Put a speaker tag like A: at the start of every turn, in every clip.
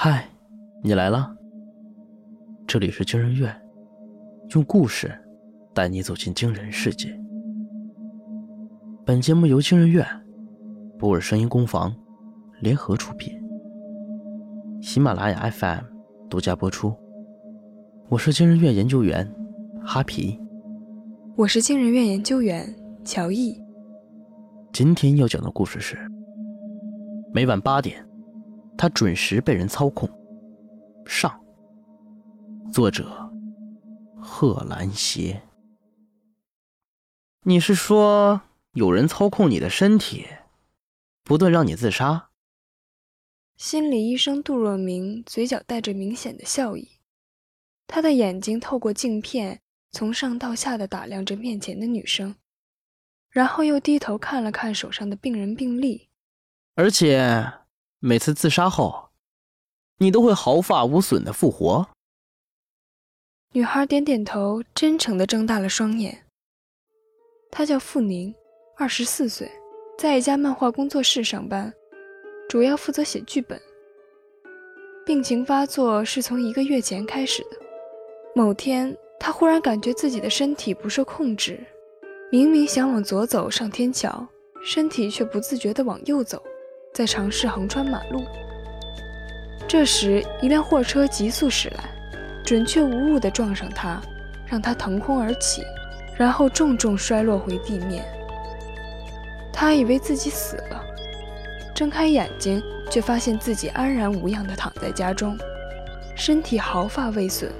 A: 嗨，你来了。这里是惊人院，用故事带你走进惊人世界。本节目由惊人院、博尔声音工坊联合出品，喜马拉雅 FM 独家播出。我是惊人院研究员哈皮，
B: 我是惊人院研究员乔毅。
A: 今天要讲的故事是：每晚八点，他准时被人操控。上。作者：贺兰邪。你是说有人操控你的身体，不断让你自杀？
B: 心理医生杜若明嘴角带着明显的笑意，他的眼睛透过镜片从上到下的打量着面前的女生，然后又低头看了看手上的病人病历。
A: 而且每次自杀后，你都会毫发无损的复活。
B: 女孩点点头，真诚的睁大了双眼。她叫傅宁，二十四岁，在一家漫画工作室上班，主要负责写剧本。病情发作是从一个月前开始的。某天，她忽然感觉自己的身体不受控制，明明想往左走上天桥，身体却不自觉的往右走，在尝试横穿马路。这时，一辆货车急速驶来。准确无误地撞上他，让他腾空而起，然后重重摔落回地面。他以为自己死了，睁开眼睛，却发现自己安然无恙地躺在家中，身体毫发未损。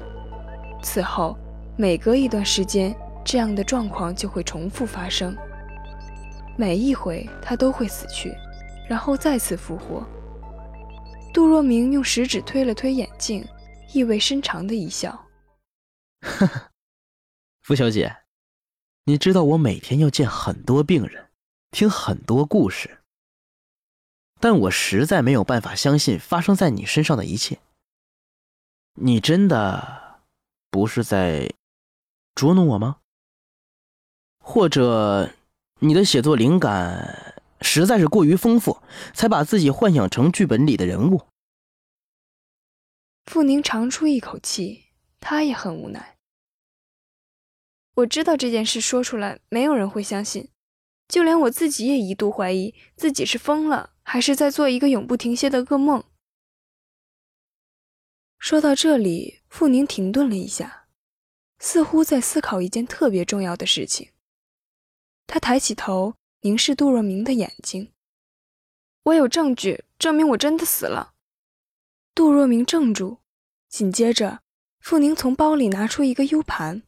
B: 此后，每隔一段时间，这样的状况就会重复发生。每一回，他都会死去，然后再次复活。杜若明用食指推了推眼镜。意味深长的一笑，
A: 呵呵，傅小姐，你知道我每天要见很多病人，听很多故事，但我实在没有办法相信发生在你身上的一切。你真的不是在捉弄我吗？或者你的写作灵感实在是过于丰富，才把自己幻想成剧本里的人物？
B: 傅宁长出一口气，他也很无奈。我知道这件事说出来没有人会相信，就连我自己也一度怀疑自己是疯了，还是在做一个永不停歇的噩梦。说到这里，傅宁停顿了一下，似乎在思考一件特别重要的事情。他抬起头，凝视杜若明的眼睛：“我有证据证明我真的死了。”杜若明怔住，紧接着，傅宁从包里拿出一个 U 盘。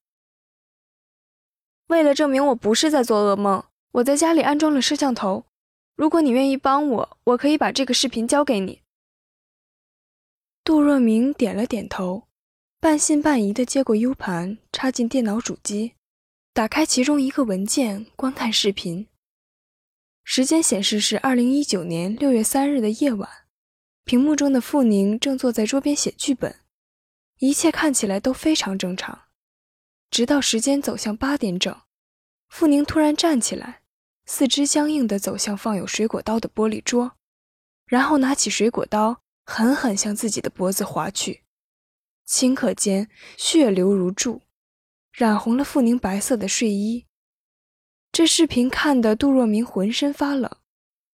B: 为了证明我不是在做噩梦，我在家里安装了摄像头。如果你愿意帮我，我可以把这个视频交给你。杜若明点了点头，半信半疑地接过 U 盘，插进电脑主机，打开其中一个文件，观看视频。时间显示是二零一九年六月三日的夜晚。屏幕中的傅宁正坐在桌边写剧本，一切看起来都非常正常。直到时间走向八点整，傅宁突然站起来，四肢僵硬地走向放有水果刀的玻璃桌，然后拿起水果刀，狠狠向自己的脖子划去。顷刻间，血流如注，染红了傅宁白色的睡衣。这视频看得杜若明浑身发冷，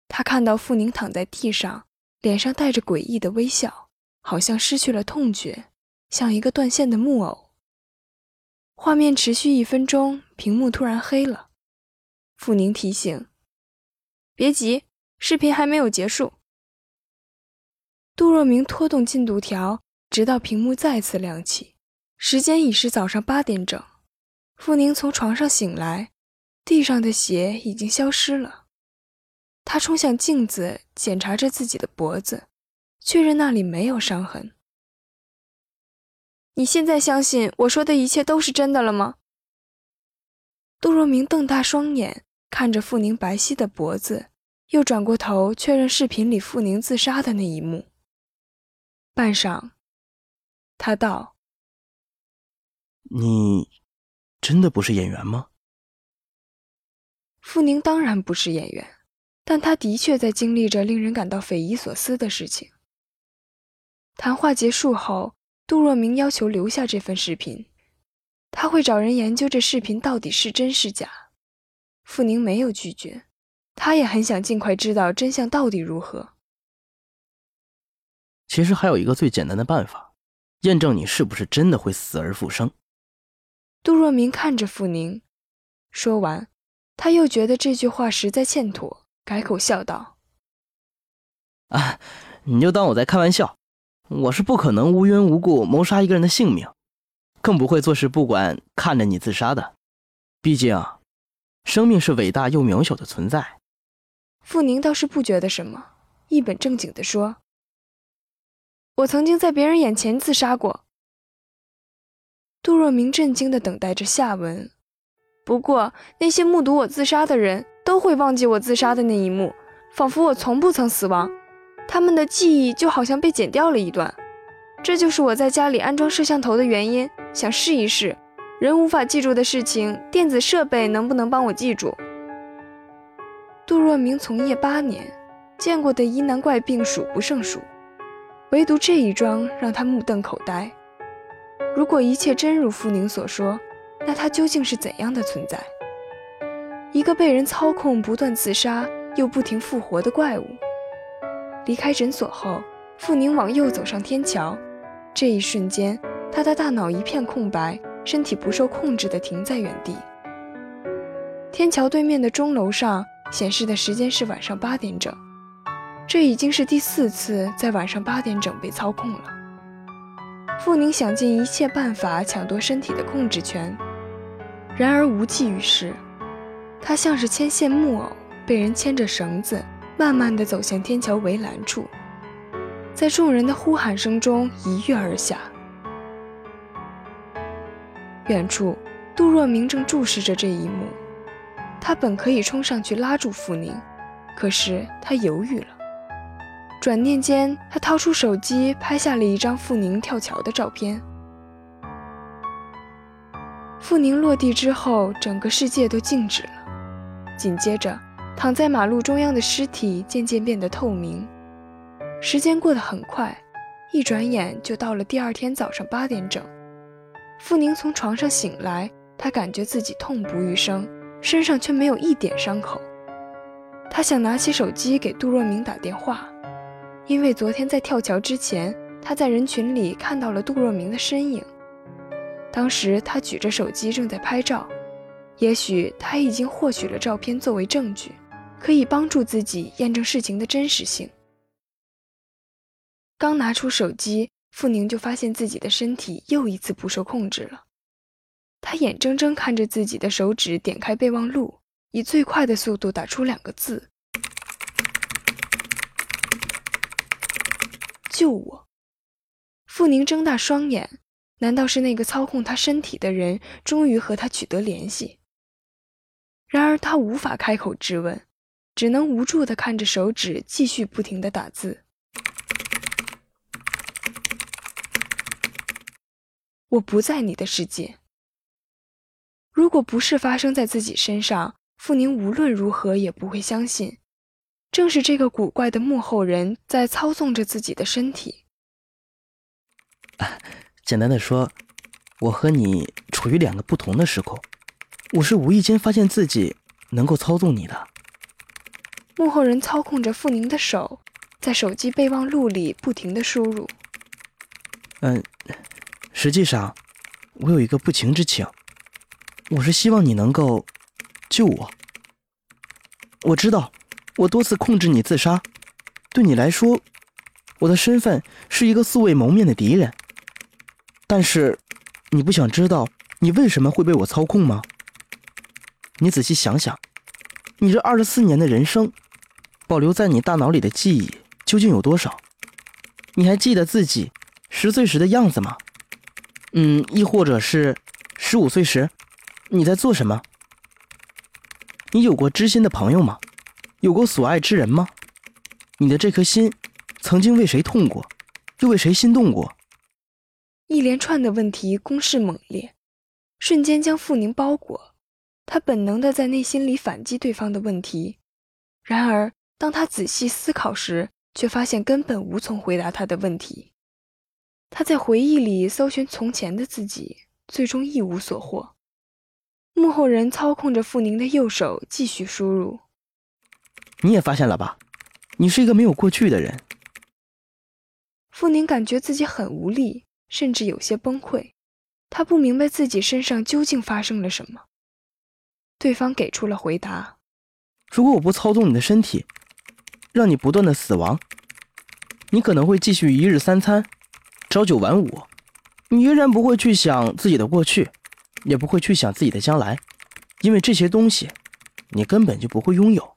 B: 他看到傅宁躺在地上。脸上带着诡异的微笑，好像失去了痛觉，像一个断线的木偶。画面持续一分钟，屏幕突然黑了。傅宁提醒：“别急，视频还没有结束。”杜若明拖动进度条，直到屏幕再次亮起。时间已是早上八点整。傅宁从床上醒来，地上的血已经消失了。他冲向镜子，检查着自己的脖子，确认那里没有伤痕。你现在相信我说的一切都是真的了吗？杜若明瞪大双眼看着傅宁白皙的脖子，又转过头确认视频里傅宁自杀的那一幕。半晌，他道：“
A: 你真的不是演员吗？”
B: 傅宁当然不是演员。但他的确在经历着令人感到匪夷所思的事情。谈话结束后，杜若明要求留下这份视频，他会找人研究这视频到底是真是假。傅宁没有拒绝，他也很想尽快知道真相到底如何。
A: 其实还有一个最简单的办法，验证你是不是真的会死而复生。
B: 杜若明看着傅宁，说完，他又觉得这句话实在欠妥，改口笑道：“
A: 啊，你就当我在开玩笑。我是不可能无缘无故谋杀一个人的性命，更不会坐视不管看着你自杀的。毕竟，生命是伟大又渺小的存在。”
B: 傅宁倒是不觉得什么，一本正经地说。我曾经在别人眼前自杀过。杜若明震惊地等待着下文，不过那些目睹我自杀的人都会忘记我自杀的那一幕，仿佛我从不曾死亡，他们的记忆就好像被剪掉了一段。这就是我在家里安装摄像头的原因，想试一试，人无法记住的事情，电子设备能不能帮我记住？杜若明从业八年，见过的疑难怪病数不胜数。唯独这一桩让他目瞪口呆。如果一切真如傅宁所说，那他究竟是怎样的存在？一个被人操控、不断自杀又不停复活的怪物。离开诊所后，傅宁往右走上天桥，这一瞬间，他的大脑一片空白，身体不受控制地停在原地。天桥对面的钟楼上显示的时间是晚上八点整。这已经是第四次在晚上八点整被操控了。傅宁想尽一切办法抢夺身体的控制权，然而无济于事。他像是牵线木偶，被人牵着绳子，慢慢地走向天桥围栏处，在众人的呼喊声中一跃而下。远处，杜若明正注视着这一幕。他本可以冲上去拉住傅宁，可是他犹豫了。转念间，他掏出手机，拍下了一张傅宁跳桥的照片。傅宁落地之后，整个世界都静止了。紧接着，躺在马路中央的尸体渐渐变得透明。时间过得很快，一转眼就到了第二天早上八点整。傅宁从床上醒来，他感觉自己痛不欲生，身上却没有一点伤口。他想拿起手机给杜若明打电话。因为昨天在跳桥之前，他在人群里看到了杜若明的身影。当时他举着手机正在拍照，也许他已经获取了照片作为证据，可以帮助自己验证事情的真实性。刚拿出手机，傅宁就发现自己的身体又一次不受控制了。他眼睁睁看着自己的手指点开备忘录，以最快的速度打出两个字。救我！傅宁睁大双眼，难道是那个操控他身体的人终于和他取得联系？然而他无法开口质问，只能无助地看着手指继续不停地打字。我不在你的世界。如果不是发生在自己身上，傅宁无论如何也不会相信。正是这个古怪的幕后人在操纵着自己的身体。
A: 简单的说，我和你处于两个不同的时空。我是无意间发现自己能够操纵你的。
B: 幕后人操控着傅宁的手，在手机备忘录里不停的输入。
A: 嗯，实际上，我有一个不情之请，我是希望你能够救我。我知道。我多次控制你自杀，对你来说，我的身份是一个素未谋面的敌人。但是，你不想知道你为什么会被我操控吗？你仔细想想，你这二十四年的人生，保留在你大脑里的记忆究竟有多少？你还记得自己十岁时的样子吗？嗯，亦或者是十五岁时，你在做什么？你有过知心的朋友吗？有过所爱之人吗？你的这颗心，曾经为谁痛过，又为谁心动过？
B: 一连串的问题攻势猛烈，瞬间将傅宁包裹。他本能的在内心里反击对方的问题，然而当他仔细思考时，却发现根本无从回答他的问题。他在回忆里搜寻从前的自己，最终一无所获。幕后人操控着傅宁的右手继续输入。
A: 你也发现了吧？你是一个没有过去的人。
B: 傅宁感觉自己很无力，甚至有些崩溃。他不明白自己身上究竟发生了什么。对方给出了回答：“
A: 如果我不操纵你的身体，让你不断的死亡，你可能会继续一日三餐，朝九晚五。你依然不会去想自己的过去，也不会去想自己的将来，因为这些东西，你根本就不会拥有。”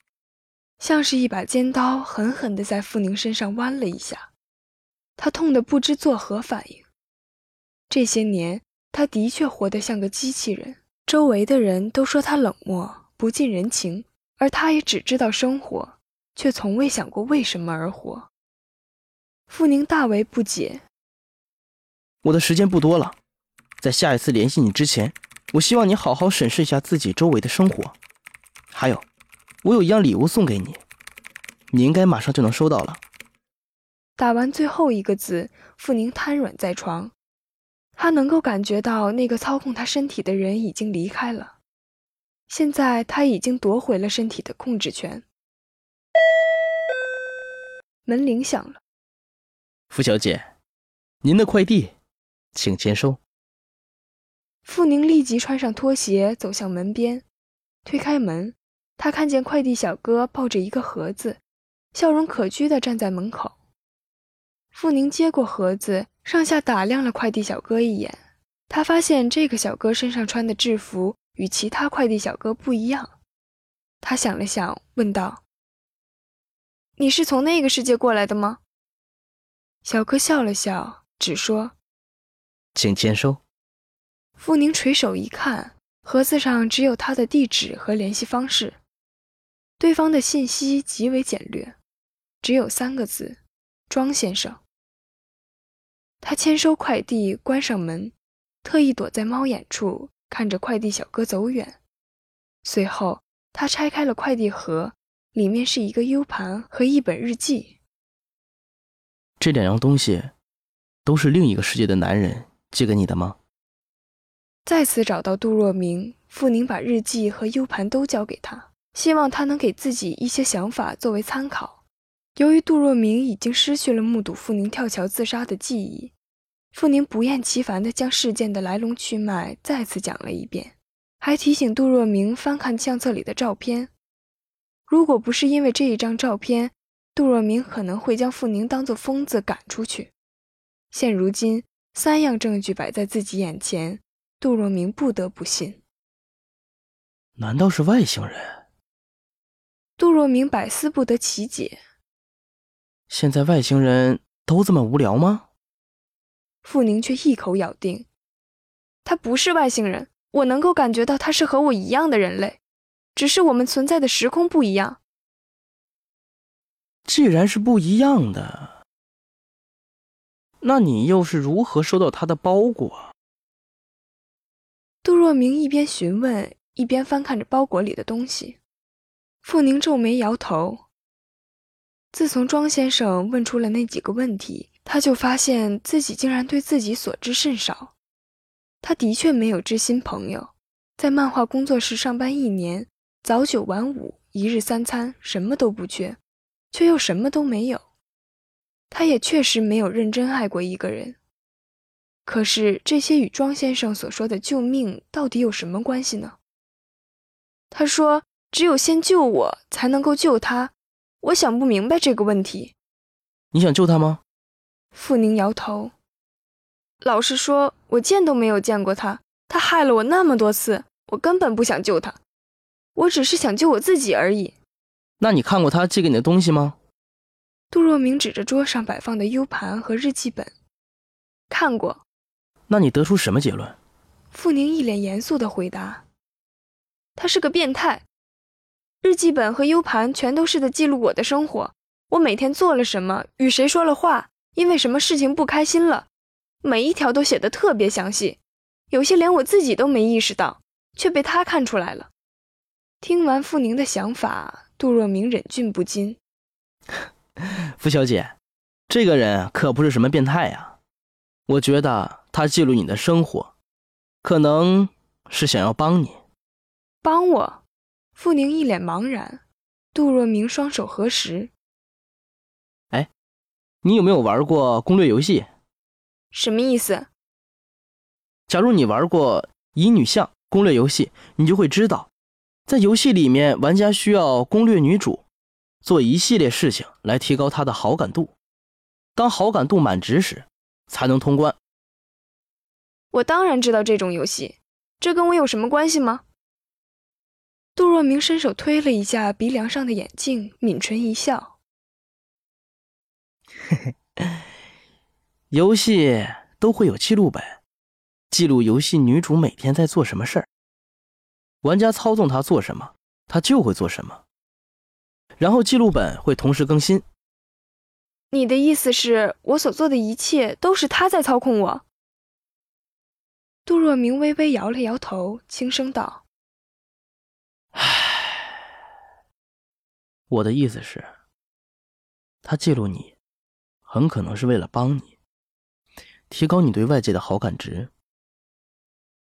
B: 像是一把尖刀，狠狠地在傅宁身上剜了一下，他痛得不知作何反应。这些年。他的确活得像个机器人，周围的人都说他冷漠不近人情，而他也只知道生活，却从未想过为什么而活。傅宁大为不解。
A: 我的时间不多了，在下一次联系你之前，我希望你好好审视一下自己周围的生活。还有，我有一样礼物送给你，你应该马上就能收到了。
B: 打完最后一个字，傅宁瘫软在床。他能够感觉到那个操控他身体的人已经离开了，现在他已经夺回了身体的控制权。门铃响了，
A: 傅小姐，您的快递，请签收。
B: 傅宁立即穿上拖鞋走向门边，推开门，他看见快递小哥抱着一个盒子，笑容可掬地站在门口。傅宁接过盒子。上下打量了快递小哥一眼，他发现这个小哥身上穿的制服与其他快递小哥不一样。他想了想，问道：“你是从那个世界过来的吗？”小哥笑了笑，只说：“
A: 请签收。”
B: 傅宁垂手一看，盒子上只有他的地址和联系方式，对方的信息极为简略，只有三个字：“庄先生。”他签收快递，关上门，特意躲在猫眼处看着快递小哥走远。随后，他拆开了快递盒，里面是一个 U 盘和一本日记。
A: 这两样东西，都是另一个世界的男人寄给你的吗？
B: 再次找到杜若明，傅宁把日记和 U 盘都交给他，希望他能给自己一些想法作为参考。由于杜若明已经失去了目睹傅宁跳桥自杀的记忆，傅宁不厌其烦地将事件的来龙去脉再次讲了一遍，还提醒杜若明翻看相册里的照片。如果不是因为这一张照片，杜若明可能会将傅宁当作疯子赶出去。现如今，三样证据摆在自己眼前，杜若明不得不信。
A: 难道是外星人？
B: 杜若明百思不得其解。
A: 现在外星人都这么无聊吗？
B: 傅宁却一口咬定，他不是外星人。我能够感觉到他是和我一样的人类，只是我们存在的时空不一样。
A: 既然是不一样的，那你又是如何收到他的包裹？
B: 杜若明一边询问，一边翻看着包裹里的东西。傅宁皱眉摇头。自从庄先生问出了那几个问题，他就发现自己竟然对自己所知甚少。他的确没有知心朋友，在漫画工作室上班一年，早九晚五，一日三餐，什么都不缺，却又什么都没有。他也确实没有认真爱过一个人。可是这些与庄先生所说的救命到底有什么关系呢？他说：“只有先救我，才能够救他。”我想不明白这个问题。
A: 你想救他吗？
B: 傅宁摇头。老实说，我见都没有见过他。他害了我那么多次，我根本不想救他。我只是想救我自己而已。
A: 那你看过他寄给你的东西吗？
B: 杜若明指着桌上摆放的 U 盘和日记本。看过。
A: 那你得出什么结论？
B: 傅宁一脸严肃的回答：“他是个变态。”日记本和 U 盘全都是在记录我的生活，我每天做了什么，与谁说了话，因为什么事情不开心了，每一条都写的特别详细，有些连我自己都没意识到，却被他看出来了。听完傅宁的想法，杜若明忍俊不禁：“
A: 傅小姐，这个人可不是什么变态呀，我觉得他记录你的生活，可能是想要帮你。
B: 帮我？傅宁一脸茫然。杜若明双手合十。
A: 哎，你有没有玩过攻略游戏？
B: 什么意思？
A: 假如你玩过乙女向攻略游戏，你就会知道，在游戏里面，玩家需要攻略女主，做一系列事情来提高她的好感度。当好感度满值时，才能通关。
B: 我当然知道这种游戏，这跟我有什么关系吗？杜若明伸手推了一下鼻梁上的眼镜，抿唇一笑：“
A: 嘿嘿，游戏都会有记录本，记录游戏女主每天在做什么事儿。玩家操纵她做什么，她就会做什么。然后记录本会同时更新。
B: 你的意思是我所做的一切都是他在操控我？”杜若明微微摇了摇头，轻声道。
A: 我的意思是，他记录你，很可能是为了帮你，提高你对外界的好感值。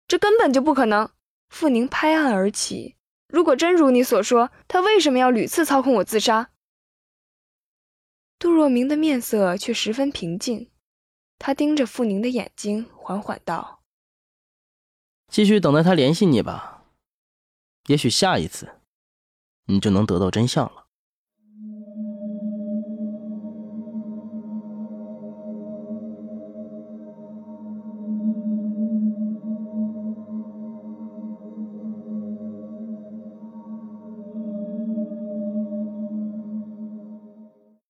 B: 这根本就不可能！傅宁拍案而起。如果真如你所说，他为什么要屡次操控我自杀？杜若明的面色却十分平静，他盯着傅宁的眼睛，缓缓道：“
A: 继续等待他联系你吧，也许下一次，你就能得到真相了。”